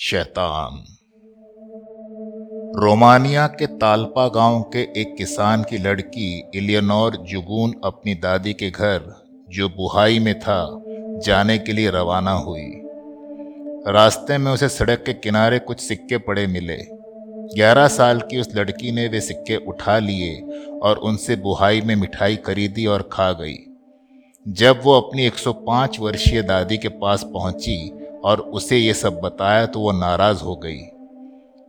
शैतान। रोमानिया के तालपा गाँव के एक किसान की लड़की इलियनोर जुगून अपनी दादी के घर, जो बुहाई में था, जाने के लिए रवाना हुई। रास्ते में उसे सड़क के किनारे कुछ सिक्के पड़े मिले। ग्यारह साल की उस लड़की ने वे सिक्के उठा लिए और उनसे बुहाई में मिठाई खरीदी और खा गई। जब वो अपनी 105 वर्षीय दादी के पास पहुँची और उसे ये सब बताया तो वो नाराज़ हो गई।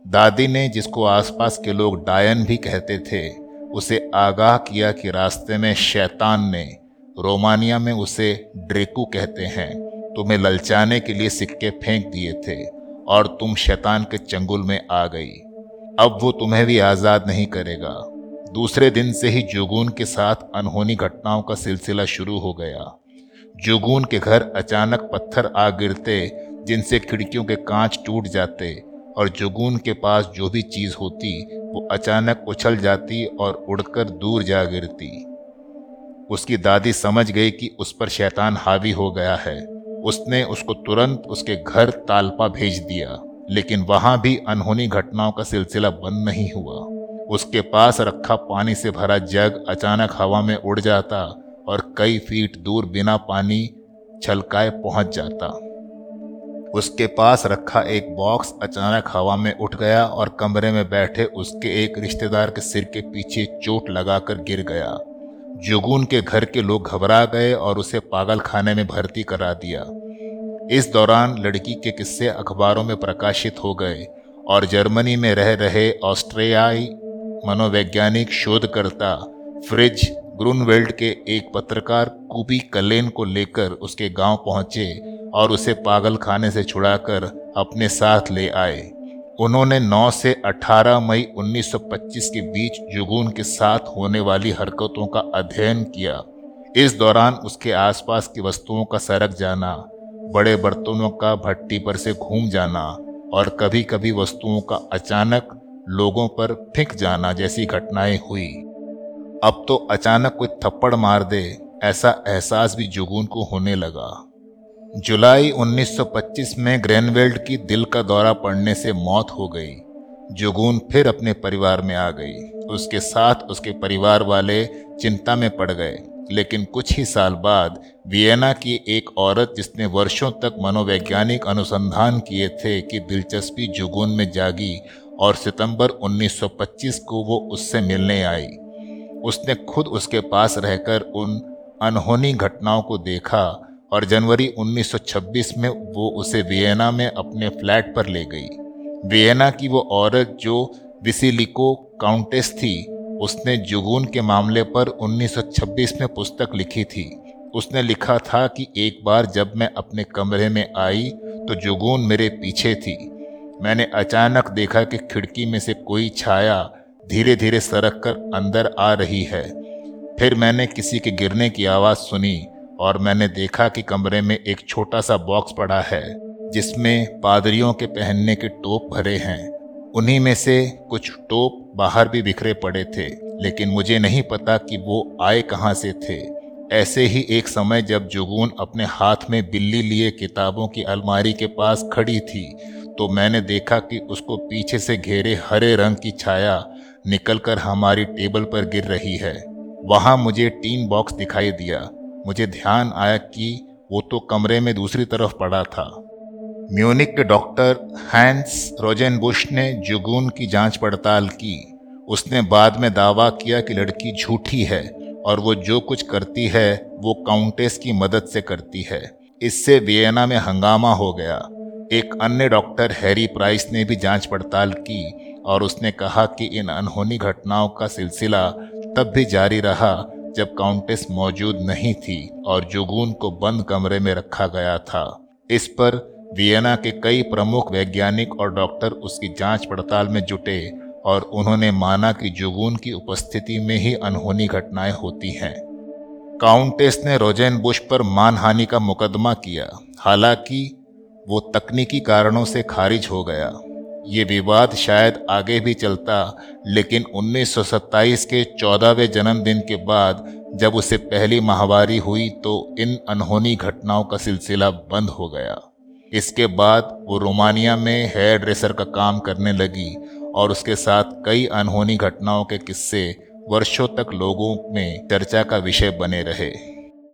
दादी ने, जिसको आसपास के लोग डायन भी कहते थे, उसे आगाह किया कि रास्ते में शैतान ने, रोमानिया में उसे ड्रेकू कहते हैं, तुम्हें ललचाने के लिए सिक्के फेंक दिए थे और तुम शैतान के चंगुल में आ गई। अब वो तुम्हें भी आज़ाद नहीं करेगा। दूसरे दिन से ही जुगून के साथ अनहोनी घटनाओं का सिलसिला शुरू हो गया। जुगून के घर अचानक पत्थर आ गिरते, जिनसे खिड़कियों के कांच टूट जाते, और जुगून के पास जो भी चीज़ होती, वो अचानक उछल जाती और उड़कर दूर जा गिरती। उसकी दादी समझ गई कि उस पर शैतान हावी हो गया है। उसने उसको तुरंत उसके घर तालपा भेज दिया, लेकिन वहाँ भी अनहोनी घटनाओं का सिलसिला बंद नहीं हुआ। उसके पास रखा पानी से भरा जग अचानक हवा में उड़ जाता और कई फीट दूर बिना पानी छलकाए पहुँच जाता। उसके पास रखा एक बॉक्स अचानक हवा में उठ गया और कमरे में बैठे उसके एक रिश्तेदार के सिर के पीछे चोट लगाकर गिर गया। जुगून के घर के लोग घबरा गए और उसे पागल खाने में भर्ती करा दिया। इस दौरान लड़की के किस्से अखबारों में प्रकाशित हो गए और जर्मनी में रह रहे ऑस्ट्रियाई मनोवैज्ञानिक शोधकर्ता फ्रिज ग्रूनवेल्ड के एक पत्रकार कुबी कलेन को लेकर उसके गाँव पहुँचे और उसे पागल खाने से छुड़ाकर अपने साथ ले आए। उन्होंने 9 से 18 मई 1925 के बीच जुगून के साथ होने वाली हरकतों का अध्ययन किया। इस दौरान उसके आसपास की वस्तुओं का सरक जाना, बड़े बर्तनों का भट्टी पर से घूम जाना और कभी कभी वस्तुओं का अचानक लोगों पर फिक जाना जैसी घटनाएँ हुई। अब तो अचानक कोई थप्पड़ मार दे, ऐसा एहसास भी जुगून को होने लगा। जुलाई 1925 में ग्रैनवेल्ड की दिल का दौरा पड़ने से मौत हो गई। जुगून फिर अपने परिवार में आ गई। उसके साथ उसके परिवार वाले चिंता में पड़ गए। लेकिन कुछ ही साल बाद वियना की एक औरत जिसने वर्षों तक मनोवैज्ञानिक अनुसंधान किए थे कि दिलचस्पी जुगून में जागी और सितंबर 1925 को वो उससे मिलने आई। उसने खुद उसके पास रहकर उन अनहोनी घटनाओं को देखा और जनवरी 1926 में वो उसे वियना में अपने फ्लैट पर ले गई। वियना की वो औरत जो विसिलिको काउंटेस थी, उसने जुगून के मामले पर 1926 में पुस्तक लिखी थी। उसने लिखा था कि एक बार जब मैं अपने कमरे में आई तो जुगून मेरे पीछे थी। मैंने अचानक देखा कि खिड़की में से कोई छाया धीरे धीरे सरक कर अंदर आ रही है। फिर मैंने किसी के गिरने की आवाज़ सुनी और मैंने देखा कि कमरे में एक छोटा सा बॉक्स पड़ा है, जिसमें पादरियों के पहनने के टोप भरे हैं। उन्हीं में से कुछ टोप बाहर भी बिखरे पड़े थे, लेकिन मुझे नहीं पता कि वो आए कहाँ से थे। ऐसे ही एक समय जब जुगून अपने हाथ में बिल्ली लिए किताबों की अलमारी के पास खड़ी थी तो मैंने देखा कि उसको पीछे से घेरे हरे रंग की छाया निकलकर हमारी टेबल पर गिर रही है। वहाँ मुझे टीन बॉक्स दिखाई दिया। मुझे ध्यान आया कि वो तो कमरे में दूसरी तरफ़ पड़ा था। म्यूनिक के डॉक्टर हैंस रोजेनबुश ने जुगून की जाँच पड़ताल की। उसने बाद में दावा किया कि लड़की झूठी है और वो जो कुछ करती है, वो काउंटेस की मदद से करती है। इससे वियना में हंगामा हो गया। एक अन्य डॉक्टर हैरी प्राइस ने भी जाँच पड़ताल की। और उसने कहा कि इन अनहोनी घटनाओं का सिलसिला तब भी जारी रहा जब काउंटेस मौजूद नहीं थी और जुगून को बंद कमरे में रखा गया था। इस पर वियना के कई प्रमुख वैज्ञानिक और डॉक्टर उसकी जाँच पड़ताल में जुटे और उन्होंने माना कि जुगून की उपस्थिति में ही अनहोनी घटनाएँ होती हैं। काउंटेस ने रोजेन बुश पर मानहानि का मुकदमा किया। हालाँकि वो तकनीकी कारणों से खारिज हो गया। ये विवाद शायद आगे भी चलता, लेकिन 1927 के चौदहवें जन्मदिन के बाद जब उसे पहली माहवारी हुई तो इन अनहोनी घटनाओं का सिलसिला बंद हो गया। इसके बाद वो रोमानिया में हेयर ड्रेसर का काम करने लगी और उसके साथ कई अनहोनी घटनाओं के किस्से वर्षों तक लोगों में चर्चा का विषय बने रहे।